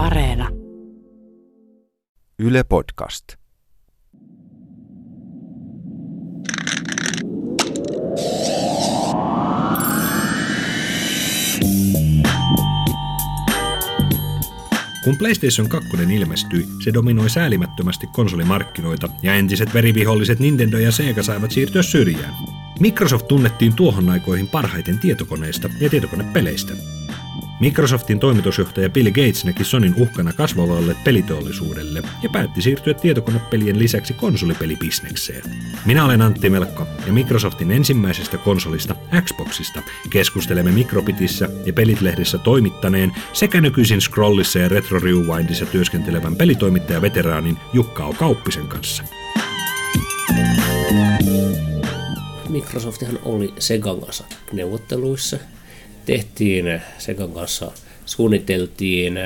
Areena. Yle Podcast. Kun PlayStation 2 ilmestyi, se dominoi säälimättömästi konsolimarkkinoita ja entiset veriviholliset Nintendo ja Sega saivat siirtyä syrjään. Microsoft tunnettiin tuohon aikoihin parhaiten tietokoneista ja tietokonepeleistä. Microsoftin toimitusjohtaja Bill Gates näki Sonin uhkana kasvavalle peliteollisuudelle ja päätti siirtyä tietokonepelien lisäksi konsolipelibisnekseen. Minä olen Antti Melkko ja Microsoftin ensimmäisestä konsolista Xboxista keskustelemme Micropitissä ja Pelitlehdessä toimittaneen sekä nykyisin Scrollissa ja Retro Rewindissa työskentelevän pelitoimittaja-veteraanin Jukka O. Kauppisen kanssa. Microsoftihan oli Segan kanssa neuvotteluissa. Tehtiin Segan kanssa, suunniteltiin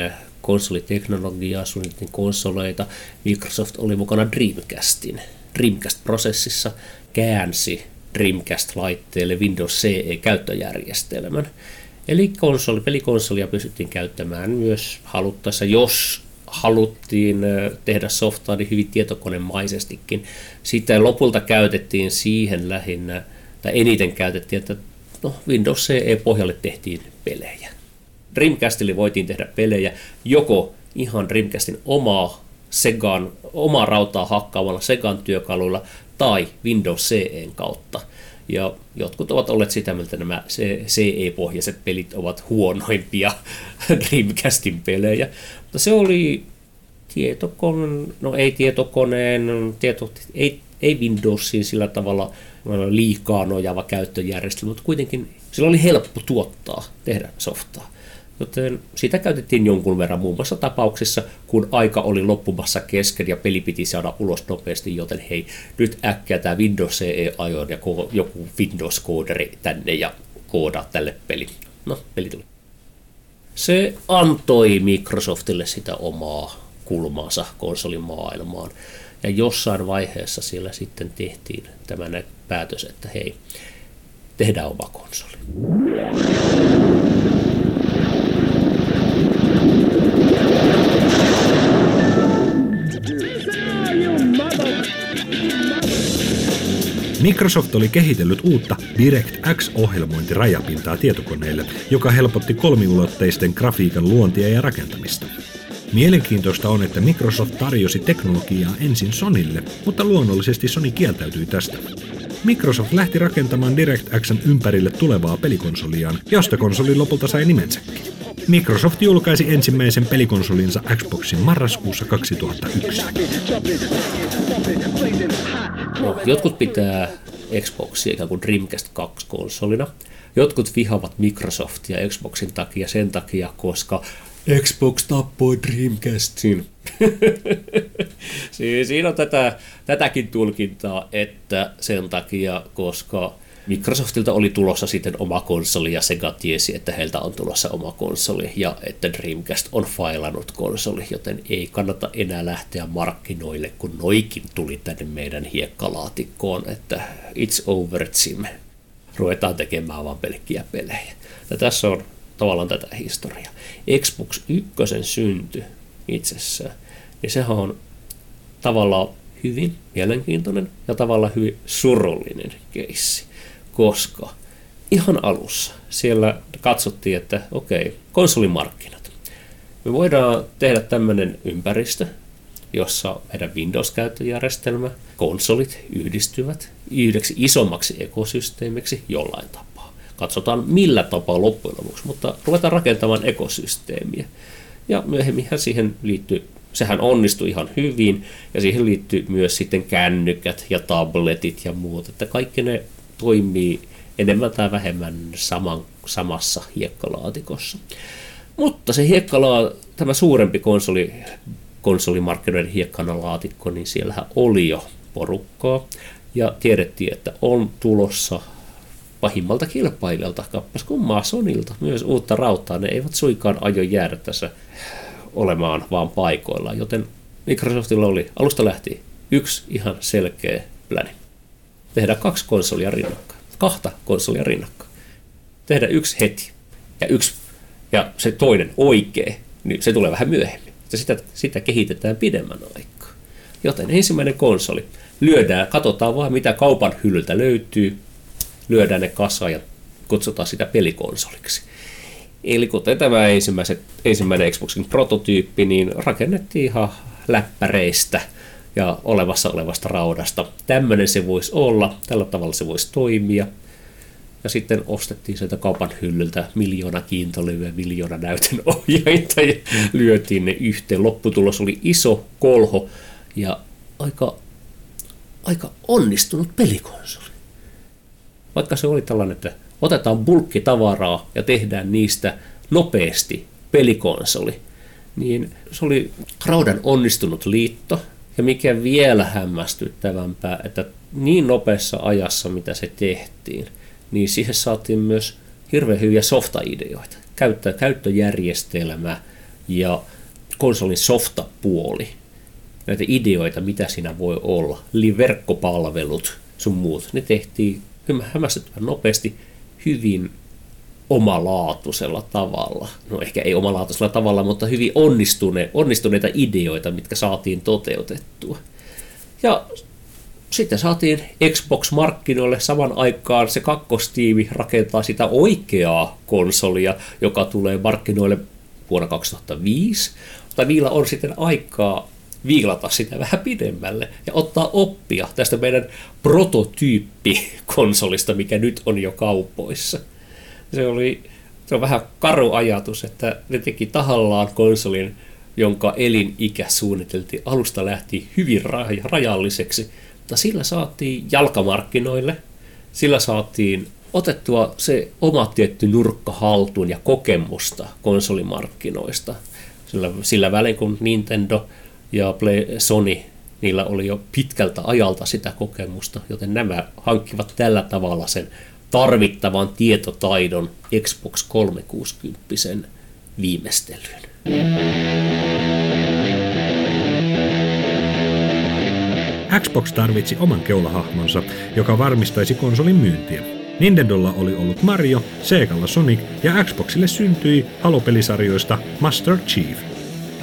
konsoliteknologiaa, suunniteltiin konsoleita. Microsoft oli mukana Dreamcastin. Dreamcast-prosessissa käänsi Dreamcast-laitteelle Windows CE-käyttöjärjestelmän. Eli konsoli, pelikonsolia pystyttiin käyttämään myös haluttaessa, jos haluttiin tehdä softaa niin hyvin tietokonemaisestikin. Sitten lopulta käytettiin siihen lähinnä, tai eniten käytettiin, että no, Windows CE-pohjalle tehtiin pelejä. Dreamcastille voitiin tehdä pelejä joko ihan Dreamcastin omaa Segan, omaa rautaa hakkaavalla Segan työkaluilla tai Windows CEn kautta. Ja jotkut ovat olleet sitä mieltä, että nämä CE-pohjaiset pelit ovat huonoimpia Dreamcastin pelejä. Mutta se oli tietokoneen, no ei tietokoneen, tieto, ei, ei Windowsiin sillä tavalla liikaa nojava käyttöjärjestelmä, mutta kuitenkin sillä oli helppo tuottaa, tehdä softaa. Joten sitä käytettiin jonkun verran muun muassa tapauksissa, kun aika oli loppumassa kesken ja peli piti saada ulos nopeasti, joten hei, nyt äkkiä tämä Windows CE ajoin ja joku Windows-kooderi tänne ja koodaa tälle peli. No, peli tuli. Se antoi Microsoftille sitä omaa kulmaansa konsolimaailmaan. Ja jossain vaiheessa siellä sitten tehtiin tämä päätös, että hei, tehdään oma konsoli. Microsoft oli kehitellyt uutta DirectX-ohjelmointirajapintaa tietokoneille, joka helpotti kolmiulotteisten grafiikan luontia ja rakentamista. Mielenkiintoista on, että Microsoft tarjosi teknologiaa ensin Sonille, mutta luonnollisesti Sony kieltäytyi tästä. Microsoft lähti rakentamaan DirectXn ympärille tulevaa pelikonsoliaan, josta konsoli lopulta sai nimensäkin. Microsoft julkaisi ensimmäisen pelikonsolinsa Xboxin marraskuussa 2001. No, jotkut pitää Xboxia ikään kuin Dreamcast 2-konsolina. Jotkut vihavat Microsoftia Xboxin takia sen takia, koska Xbox tappoi Dreamcastin. Siinä on tätä, tätäkin tulkintaa, että sen takia, koska Microsoftilta oli tulossa sitten oma konsoli ja Sega tiesi, että heiltä on tulossa oma konsoli ja että Dreamcast on failannut konsoli, joten ei kannata enää lähteä markkinoille, kun noikin tuli tänne meidän hiekkalaatikkoon, että it's over Jim. Ruvetaan tekemään vaan pelkkiä pelejä. Ja tässä on tavallaan tätä historiaa. Xbox 1 synty itsessään, niin sehän on tavallaan hyvin mielenkiintoinen ja tavallaan hyvin surullinen keissi, koska ihan alussa siellä katsottiin, että okei, konsolimarkkinat. Me voidaan tehdä tämmöinen ympäristö, jossa meidän Windows-käyttöjärjestelmä, konsolit yhdistyvät yhdeksi isommaksi ekosysteemiksi jollain tapaa katsotaan millä tapaa loppujen lopuksi, mutta ruvetaan rakentamaan ekosysteemiä. Ja myöhemminhän siihen liittyy, sehän onnistui ihan hyvin, ja siihen liittyy myös sitten kännykät ja tabletit ja muut, että kaikki ne toimii enemmän tai vähemmän saman, samassa hiekkalaatikossa. Mutta se hiekkalaa, tämä suurempi konsoli, konsolimarkkinoiden hiekkanalaatikko, niin siellähän oli jo porukkaa, ja tiedettiin, että on tulossa pahimmalta kilpailijalta, kappas kummaa Sonilta, myös uutta rautaa. Ne eivät suikaan aio jäädä tässä olemaan vaan paikoillaan, joten Microsoftilla oli alusta lähtien yksi ihan selkeä pläni. Tehdä kaksi konsolia rinnakkain, kahta konsolia rinnakkain. Tehdä yksi heti ja, yksi, ja se toinen oikea niin se tulee vähän myöhemmin. Sitä, sitä kehitetään pidemmän aikaa. Joten ensimmäinen konsoli. Lyödään, katsotaan vaan mitä kaupan hyllyltä löytyy, lyödään ne kasaan ja kutsutaan sitä pelikonsoliksi. Eli kuten tämä ensimmäinen Xboxin prototyyppi, niin rakennettiin ihan läppäreistä ja olevassa olevasta raudasta. Tämmöinen se voisi olla, tällä tavalla se voisi toimia. Ja sitten ostettiin sieltä kaupan hyllyltä miljoona kiintolevyä, miljoona näytön ohjainta ja lyötiin ne yhteen. Lopputulos oli iso kolho ja aika, aika onnistunut pelikonsoli. Vaikka se oli tällainen, että otetaan bulkkitavaraa ja tehdään niistä nopeasti pelikonsoli, niin se oli raudan onnistunut liitto, ja mikä vielä hämmästyttävämpää, että niin nopeassa ajassa, mitä se tehtiin, niin siihen saatiin myös hirveän hyviä softa-ideoita. Käyttö, käyttöjärjestelmä ja konsolin softapuoli. Näitä ideoita, mitä siinä voi olla. Eli verkkopalvelut sun muut. Ne tehtiin hämmästyttävän nopeasti hyvin omalaatuisella tavalla. No ehkä ei omalaatuisella tavalla, mutta hyvin onnistune, onnistuneita ideoita, mitkä saatiin toteutettua. Ja sitten saatiin Xbox-markkinoille saman aikaan se kakkostiimi rakentaa sitä oikeaa konsolia, joka tulee markkinoille vuonna 2005. Mutta niillä on sitten aikaa viilata sitä vähän pidemmälle ja ottaa oppia tästä meidän prototyyppikonsolista, mikä nyt on jo kaupoissa. Se oli se on vähän karu ajatus, että ne teki tahallaan konsolin, jonka elinikä suunniteltiin alusta lähti hyvin rajalliseksi, mutta sillä saatiin jalkamarkkinoille, sillä saatiin otettua se oma tietty nurkka haltuun ja kokemusta konsolimarkkinoista. Sillä, sillä välin kun Nintendo ja Play, Sony, niillä oli jo pitkältä ajalta sitä kokemusta, joten nämä hankkivat tällä tavalla sen tarvittavan tietotaidon Xbox 360 viimeistelyyn. Xbox tarvitsi oman keulahahmonsa, joka varmistaisi konsolin myyntiä. Nintendolla oli ollut Mario, Segalla Sonic ja Xboxille syntyi Halo-pelisarjoista Master Chief.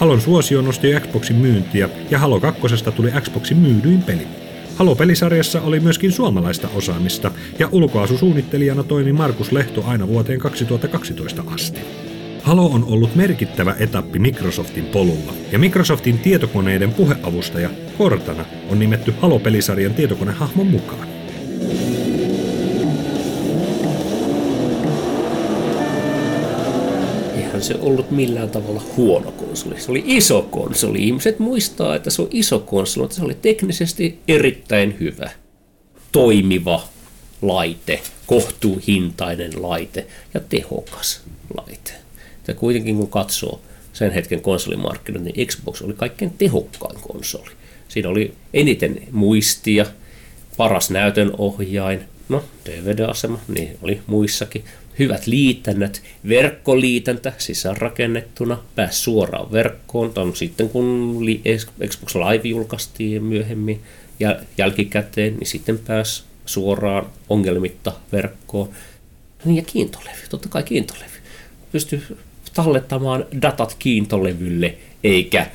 Halon suosio nosti Xboxin myyntiä ja Halo 2 tuli Xboxin myydyin peli. Halo-pelisarjassa oli myöskin suomalaista osaamista ja ulkoasusuunnittelijana toimi Markus Lehto aina vuoteen 2012 asti. Halo on ollut merkittävä etappi Microsoftin polulla, ja Microsoftin tietokoneiden puheavustaja Cortana on nimetty Halo-pelisarjan tietokonehahmon mukaan. Eihän se ollut millään tavalla huono konsoli. Se oli iso konsoli. Ihmiset muistaa, että se on iso konsoli, mutta se oli teknisesti erittäin hyvä. Toimiva laite, kohtuuhintainen laite ja tehokas laite. Ja kuitenkin kun katsoo sen hetken konsolimarkkinoita, niin Xbox oli kaikkein tehokkain konsoli. Siinä oli eniten muistia, paras näytön ohjain, no DVD-asema, niin oli muissakin, hyvät liitännät, verkkoliitäntä sisäänrakennettuna, pääsi suoraan verkkoon, tai sitten kun Xbox Live julkaistiin myöhemmin ja jälkikäteen, niin sitten pääsi suoraan ongelmitta verkkoon. Niin ja kiintolevy, totta kai kiintolevy. Pystyi tallettamaan datat kiintolevylle eikä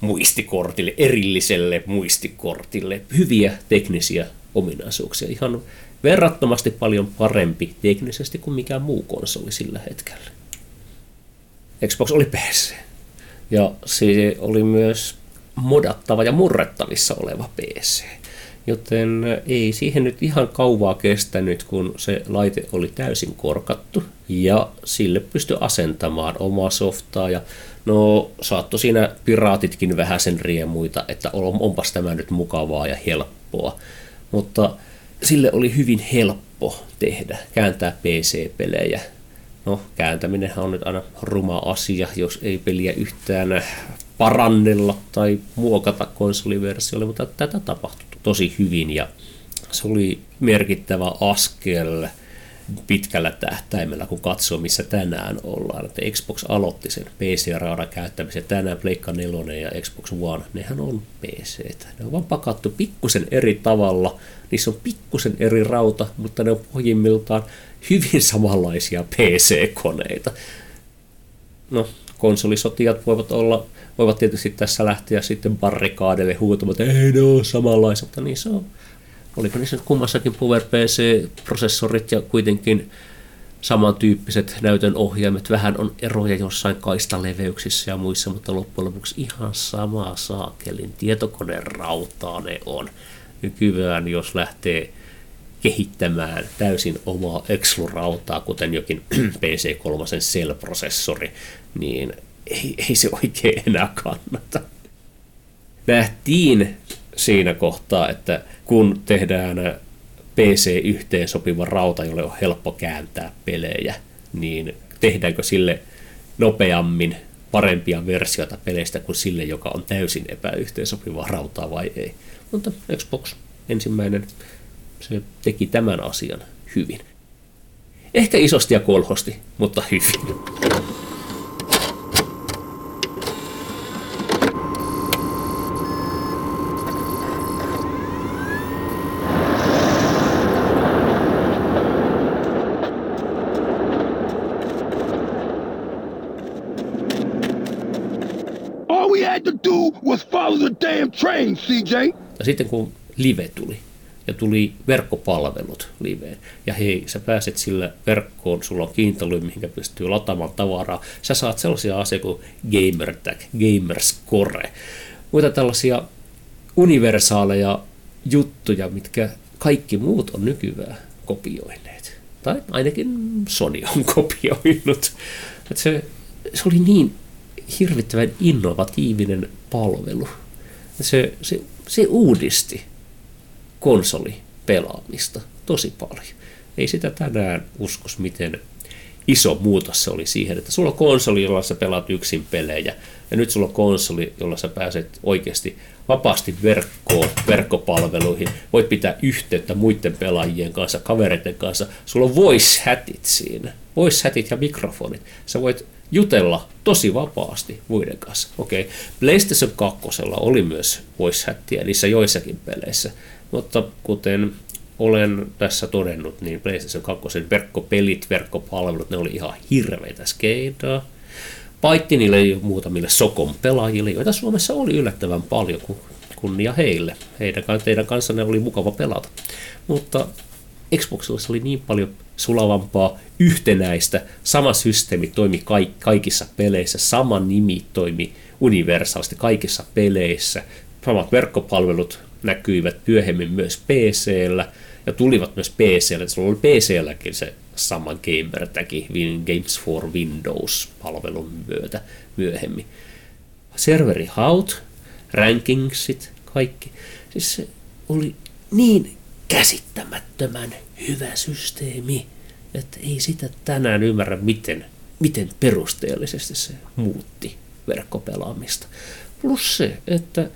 muistikortille, erilliselle muistikortille. Hyviä teknisiä ominaisuuksia. Ihan verrattomasti paljon parempi teknisesti kuin mikään muu konsoli sillä hetkellä. Xbox oli PC. Ja se oli myös modattava ja murrettavissa oleva PC. Joten ei siihen nyt ihan kauvaa kestänyt, kun se laite oli täysin korkattu ja sille pystyi asentamaan omaa softaa ja no saatto siinä piraatitkin vähän sen riemuita, että onpas tämä nyt mukavaa ja helppoa. Mutta sille oli hyvin helppo tehdä, kääntää PC-pelejä. No, kääntäminenhän on nyt aina ruma asia, jos ei peliä yhtään parannella tai muokata konsoliversiolle, mutta tätä tapahtui tosi hyvin ja se oli merkittävä askel pitkällä tähtäimellä, kun katsoo, missä tänään ollaan. Että Xbox aloitti sen PC-raudan käyttämisen. Tänään Pleikka 4 ja Xbox One, nehän on PC. Ne on vaan pakattu pikkusen eri tavalla. Niissä on pikkusen eri rauta, mutta ne on pohjimmiltaan hyvin samanlaisia PC-koneita. No, konsolisotijat voivat olla, voivat tietysti tässä lähteä sitten barrikaadeille huutamaan, että ei ne ole samanlaisia, mutta niin se on. Oliko niissä kummassakin PowerPC-prosessorit ja kuitenkin samantyyppiset näytön ohjaimet. Vähän on eroja jossain kaistaleveyksissä ja muissa, mutta loppujen lopuksi ihan sama saakelin tietokoneen rautaa ne on. Nykyään jos lähtee kehittämään täysin omaa Exlu-rautaa, kuten jokin PC3 Cell-prosessori, niin ei, ei se oikein enää kannata. Nähtiin siinä kohtaa, että kun tehdään PC-yhteen sopiva rauta, jolle on helppo kääntää pelejä, niin tehdäänkö sille nopeammin parempia versioita peleistä kuin sille, joka on täysin epäyhteensopivaa rautaa vai ei. Mutta Xbox ensimmäinen, se teki tämän asian hyvin. Ehkä isosti ja kolhosti, mutta hyvin. Damn train, CJ. Ja sitten kun live tuli, ja tuli verkkopalvelut liveen. Ja hei, sä pääset sillä verkkoon, sulla on kiintoly, mihinkä pystyy lataamaan tavaraa. Sä saat sellaisia asioita kuin GamerTag, GamerScore, muita tällaisia universaaleja juttuja, mitkä kaikki muut on nykyään kopioineet. Tai ainakin Sony on kopioinut. Se, se oli niin hirvittävän innovatiivinen palvelu. Se, se, se uudisti konsolipelaamista tosi paljon. Ei sitä tänään uskos, miten iso muutos se oli siihen, että sulla on konsoli, jolla sä pelaat yksin pelejä, ja nyt sulla on konsoli, jolla sä pääset oikeasti vapaasti verkkoon, verkkopalveluihin, voit pitää yhteyttä muiden pelaajien kanssa, kavereiden kanssa, sulla on voice hatit siinä, voice hatit ja mikrofonit, sä voit jutella tosi vapaasti muiden kanssa. Okei, okay. PlayStation 2 oli myös voice niissä joissakin peleissä, mutta kuten olen tässä todennut, niin PlayStation 2 verkkopelit, verkkopalvelut, ne oli ihan hirveitä skeidaa. Paitti niille muutamille Sokon pelaajille, joita Suomessa oli yllättävän paljon, kun kunnia heille. Heidän, teidän kanssanne oli mukava pelata. Mutta Xboxilla se oli niin paljon sulavampaa, yhtenäistä, sama systeemi toimi kaikissa peleissä, sama nimi toimi universaalisti kaikissa peleissä, samat verkkopalvelut näkyivät myöhemmin myös PCllä ja tulivat myös PCllä, sulla oli PClläkin se sama gamer Games for Windows-palvelun myötä myöhemmin. Serverihaut, rankingsit, kaikki. Siis se oli niin käsittämättömän hyvä systeemi, että ei sitä tänään ymmärrä, miten, miten perusteellisesti se muutti verkkopelaamista. Plus se, että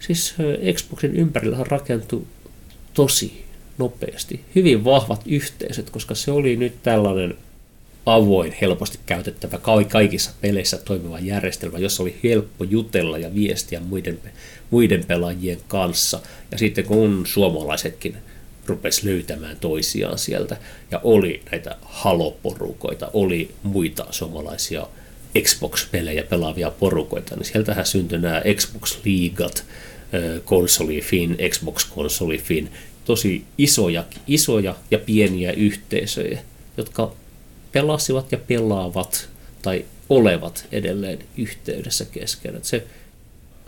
siis Xboxin ympärillä rakentui tosi nopeasti, hyvin vahvat yhteisöt, koska se oli nyt tällainen avoin, helposti käytettävä kaikissa peleissä toimiva järjestelmä, jossa oli helppo jutella ja viestiä muiden, muiden pelaajien kanssa. Ja sitten kun suomalaisetkin rupesi löytämään toisiaan sieltä, ja oli näitä haloporukoita, oli muita suomalaisia Xbox-pelejä pelaavia porukoita, niin sieltähän syntyi nämä Xbox-liigat, konsolifin, Xbox-konsolifin, tosi isoja, isoja ja pieniä yhteisöjä, jotka pelasivat ja pelaavat tai olevat edelleen yhteydessä keskenään. Se,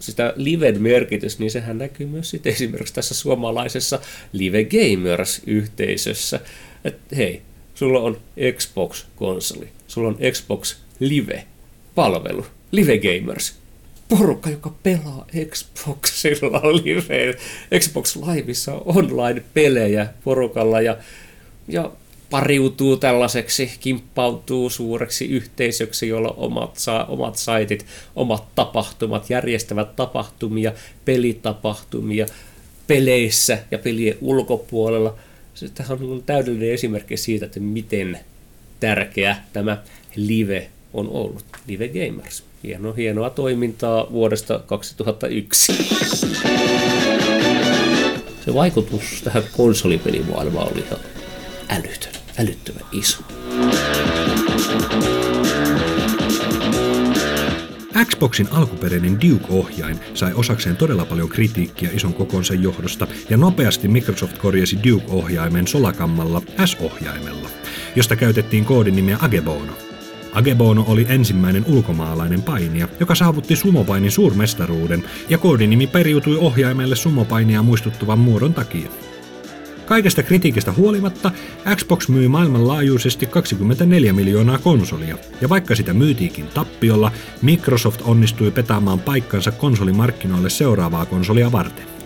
sitä liven merkitys, niin sehän näkyy myös sitten esimerkiksi tässä suomalaisessa Live Gamers-yhteisössä. Että hei, sulla on Xbox-konsoli, sulla on Xbox Live-palvelu, Live Gamers, porukka, joka pelaa Xboxilla live, Xbox Liveissa online-pelejä porukalla ja, ja pariutuu tällaiseksi, kimppautuu suureksi yhteisöksi, jolla omat, saa, omat saitit, omat tapahtumat, järjestävät tapahtumia, pelitapahtumia peleissä ja pelien ulkopuolella. Tämä on täydellinen esimerkki siitä, että miten tärkeä tämä live on ollut. Live Gamers. Hieno, hienoa toimintaa vuodesta 2001. Se vaikutus tähän konsolipelimaailmaan oli ihan älytön älyttömän iso. Xboxin alkuperäinen Duke-ohjain sai osakseen todella paljon kritiikkiä ison kokonsa johdosta, ja nopeasti Microsoft korjasi Duke-ohjaimen solakammalla S-ohjaimella, josta käytettiin koodinimeä Agebono. Agebono oli ensimmäinen ulkomaalainen painija, joka saavutti sumopainin suurmestaruuden, ja koodinimi periutui ohjaimelle sumopainia muistuttavan muodon takia. Kaikesta kritiikistä huolimatta Xbox myi maailmanlaajuisesti 24 miljoonaa konsolia, ja vaikka sitä myytiikin tappiolla, Microsoft onnistui petaamaan paikkansa konsolimarkkinoille seuraavaa konsolia varten.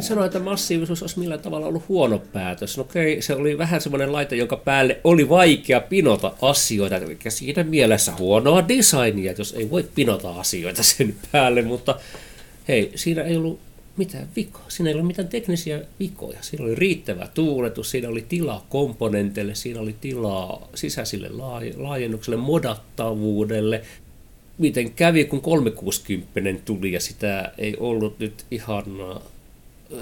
En sano, että massiivisuus olisi millään tavalla ollut huono päätös. No okei, se oli vähän semmoinen laite, jonka päälle oli vaikea pinota asioita. Eli siinä mielessä huonoa designia, jos ei voi pinota asioita sen päälle. Mutta hei, siinä ei ollut mitään vikaa. Siinä ei ollut mitään teknisiä vikoja. Siinä oli riittävä tuuletus, siinä oli tilaa komponenteille, siinä oli tilaa sisäisille laajennukselle, modattavuudelle. Miten kävi, kun 360 tuli ja sitä ei ollut nyt ihan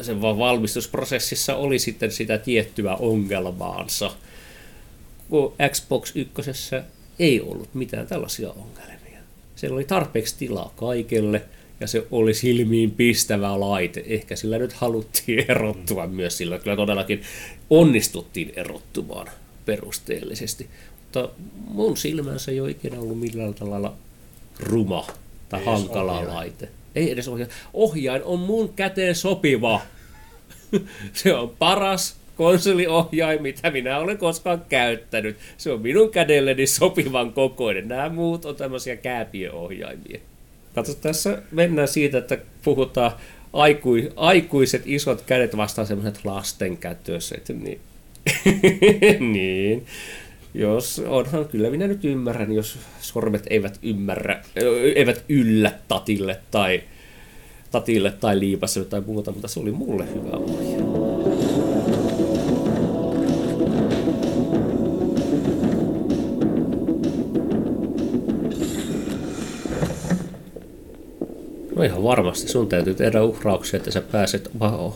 sen valmistusprosessissa oli sitten sitä tiettyä ongelmaansa. Kun Xbox 1 ei ollut mitään tällaisia ongelmia. Siellä oli tarpeeksi tilaa kaikelle ja se oli silmiin pistävä laite. Ehkä sillä nyt haluttiin erottua myös sillä. Kyllä todellakin onnistuttiin erottumaan perusteellisesti. Mutta mun silmänsä ei ole ikinä ollut millään tavalla ruma tai hankala laite. Ei edes ohjain. Ohjain on mun käteen sopiva. Se on paras konsoliohjain, mitä minä olen koskaan käyttänyt. Se on minun kädelleni sopivan kokoinen. Nämä muut on tämmöisiä kääpiöohjaimia. Katso, tässä mennään siitä, että puhutaan aikui, aikuiset isot kädet vastaan semmoiset lasten kätöset. Niin. niin. Jos, onhan kyllä minä nyt ymmärrän, jos sormet eivät ymmärrä, eivät yllä tatille tai tatille tai liipaselle tai muuta, mutta se oli mulle hyvä ohje. No ihan varmasti. Sun täytyy tehdä uhrauksia, että sä pääset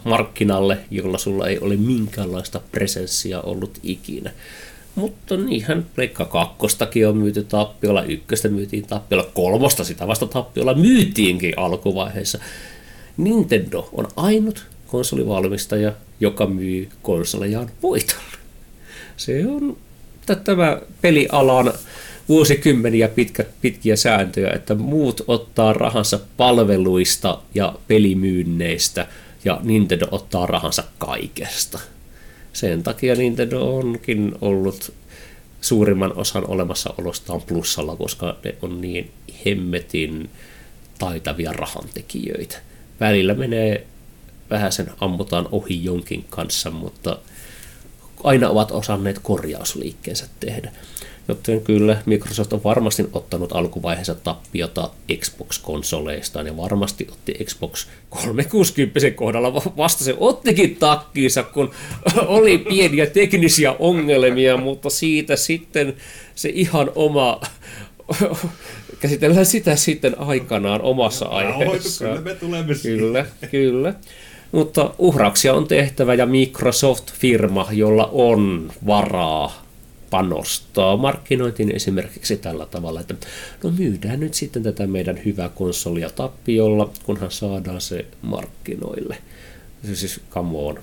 markkinalle, jolla sulla ei ole minkäänlaista presenssiä ollut ikinä. Mutta niinhän Pleikka kakkostakin on myyty tappiolla, ykköstä myytiin tappiolla, kolmosta sitä vasta tappiolla myytiinkin alkuvaiheessa. Nintendo on ainut konsolivalmistaja, joka myy konsolejaan voitolle. Se on tämä pelialan vuosikymmeniä pitkä, pitkiä sääntöjä, että muut ottaa rahansa palveluista ja pelimyynneistä ja Nintendo ottaa rahansa kaikesta. Sen takia Nintendo onkin ollut suurimman osan olemassaolostaan plussalla, koska ne on niin hemmetin taitavia rahantekijöitä. Välillä menee vähän sen ammutaan ohi jonkin kanssa, mutta aina ovat osanneet korjausliikkeensä tehdä. Joten kyllä Microsoft on varmasti ottanut alkuvaiheessa tappiota Xbox-konsoleistaan ja varmasti otti Xbox 360 kohdalla vasta se ottikin takkiinsa, kun oli pieniä teknisiä ongelmia, mutta siitä sitten se ihan oma käsitellään sitä sitten aikanaan omassa aiheessa. Kyllä me tulemme Kyllä, kyllä. Mutta uhrauksia on tehtävä ja Microsoft-firma, jolla on varaa panostaa markkinointiin esimerkiksi tällä tavalla, että no myydään nyt sitten tätä meidän hyvää konsolia tappiolla, kunhan saadaan se markkinoille. Siis come on.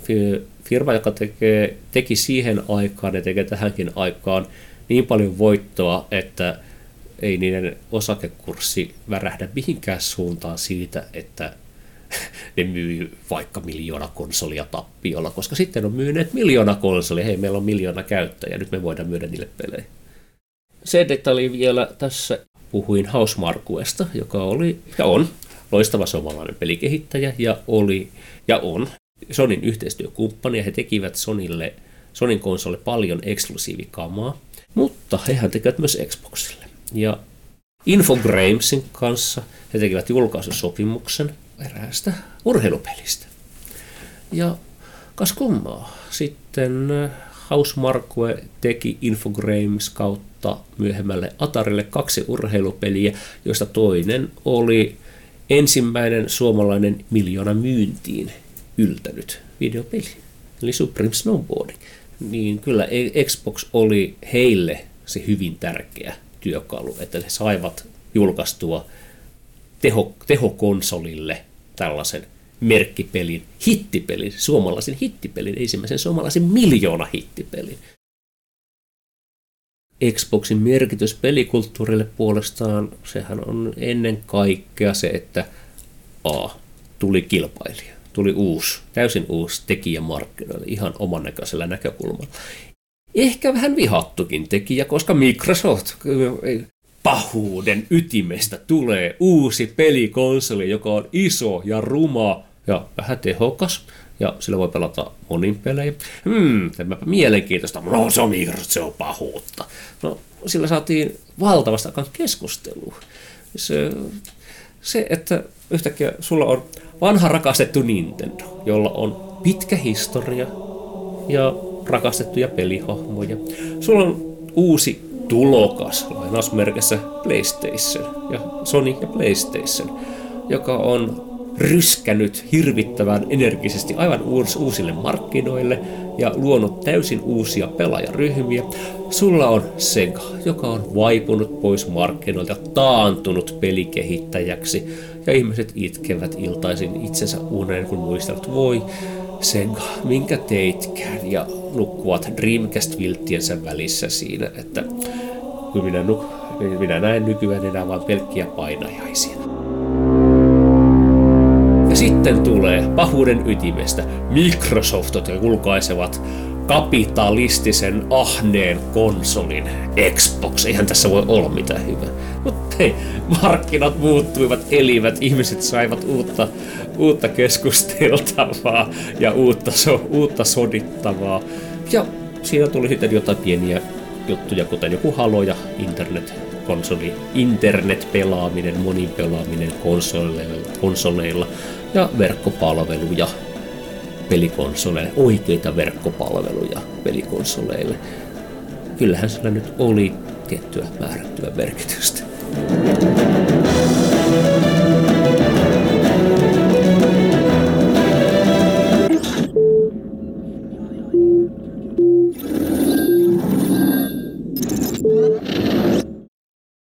Firma, joka tekee, teki siihen aikaan ja tekee tähänkin aikaan niin paljon voittoa, että ei niiden osakekurssi värähdä mihinkään suuntaan siitä, että ne myy vaikka miljoona konsolia tappiolla, koska sitten on myyneet miljoona konsolia, hei meillä on miljoona käyttäjää, nyt me voidaan myydä niille pelejä. Se detalji vielä tässä. Puhuin Housemarquesta, joka oli ja on loistava suomalainen pelikehittäjä ja oli ja on Sonin yhteistyökumppani. Ja he tekivät Sonille, Sonin konsolle paljon eksklusiivikamaa, mutta hehän tekevät myös Xboxille. Ja Infogramesin kanssa he tekivät julkaisusopimuksen eräästä urheilupelistä. Ja kas kummaa, sitten Housemarque teki Infogrames kautta myöhemmälle Atarille kaksi urheilupeliä, joista toinen oli ensimmäinen suomalainen miljoona myyntiin yltänyt videopeli, eli Supreme Snowboarding. niin kyllä e- Xbox oli heille se hyvin tärkeä työkalu, että he saivat julkaistua teho, tehokonsolille tällaisen merkkipelin, hittipelin, suomalaisen hittipelin, ensimmäisen suomalaisen miljoona hittipelin. Xboxin merkitys pelikulttuurille puolestaan, sehän on ennen kaikkea se, että A, tuli kilpailija, tuli uusi, täysin uusi tekijä markkinoille ihan oman näköisellä näkökulmalla. Ehkä vähän vihattukin tekijä, koska Microsoft pahuuden ytimestä tulee uusi pelikonsoli, joka on iso ja ruma ja vähän tehokas. Ja sillä voi pelata monin pelejä. Hmm, tämäpä mielenkiintoista. No se on se on pahuutta. No, sillä saatiin valtavasti aikaan keskustelua. Se, se, että yhtäkkiä sulla on vanha rakastettu Nintendo, jolla on pitkä historia ja rakastettuja pelihahmoja. Sulla on uusi tulokas, lainausmerkissä PlayStation ja Sony ja PlayStation, joka on ryskänyt hirvittävän energisesti aivan uus, uusille markkinoille ja luonut täysin uusia pelaajaryhmiä. Sulla on Sega, joka on vaipunut pois markkinoilta, taantunut pelikehittäjäksi ja ihmiset itkevät iltaisin itsensä uneen, kun muistavat, voi Sega, minkä teitkään, ja nukkuvat Dreamcast-vilttiensä välissä siinä, että kun minä, nuk- minä näen nykyään enää vain pelkkiä painajaisia. Ja sitten tulee pahuuden ytimestä Microsoft, julkaisevat kapitalistisen ahneen konsolin Xbox. Eihän tässä voi olla mitään hyvää. Mutta hei, markkinat muuttuivat, elivät, ihmiset saivat uutta, uutta keskusteltavaa ja uutta, so, uutta sodittavaa. Ja siinä tuli sitten jotain pieniä juttuja, kuten joku Halo ja internet konsoli, internet-pelaaminen, monin pelaaminen konsoleilla, konsoleilla ja verkkopalveluja pelikonsoleille, oikeita verkkopalveluja pelikonsoleille. Kyllähän sillä nyt oli tiettyä määrättyä merkitystä.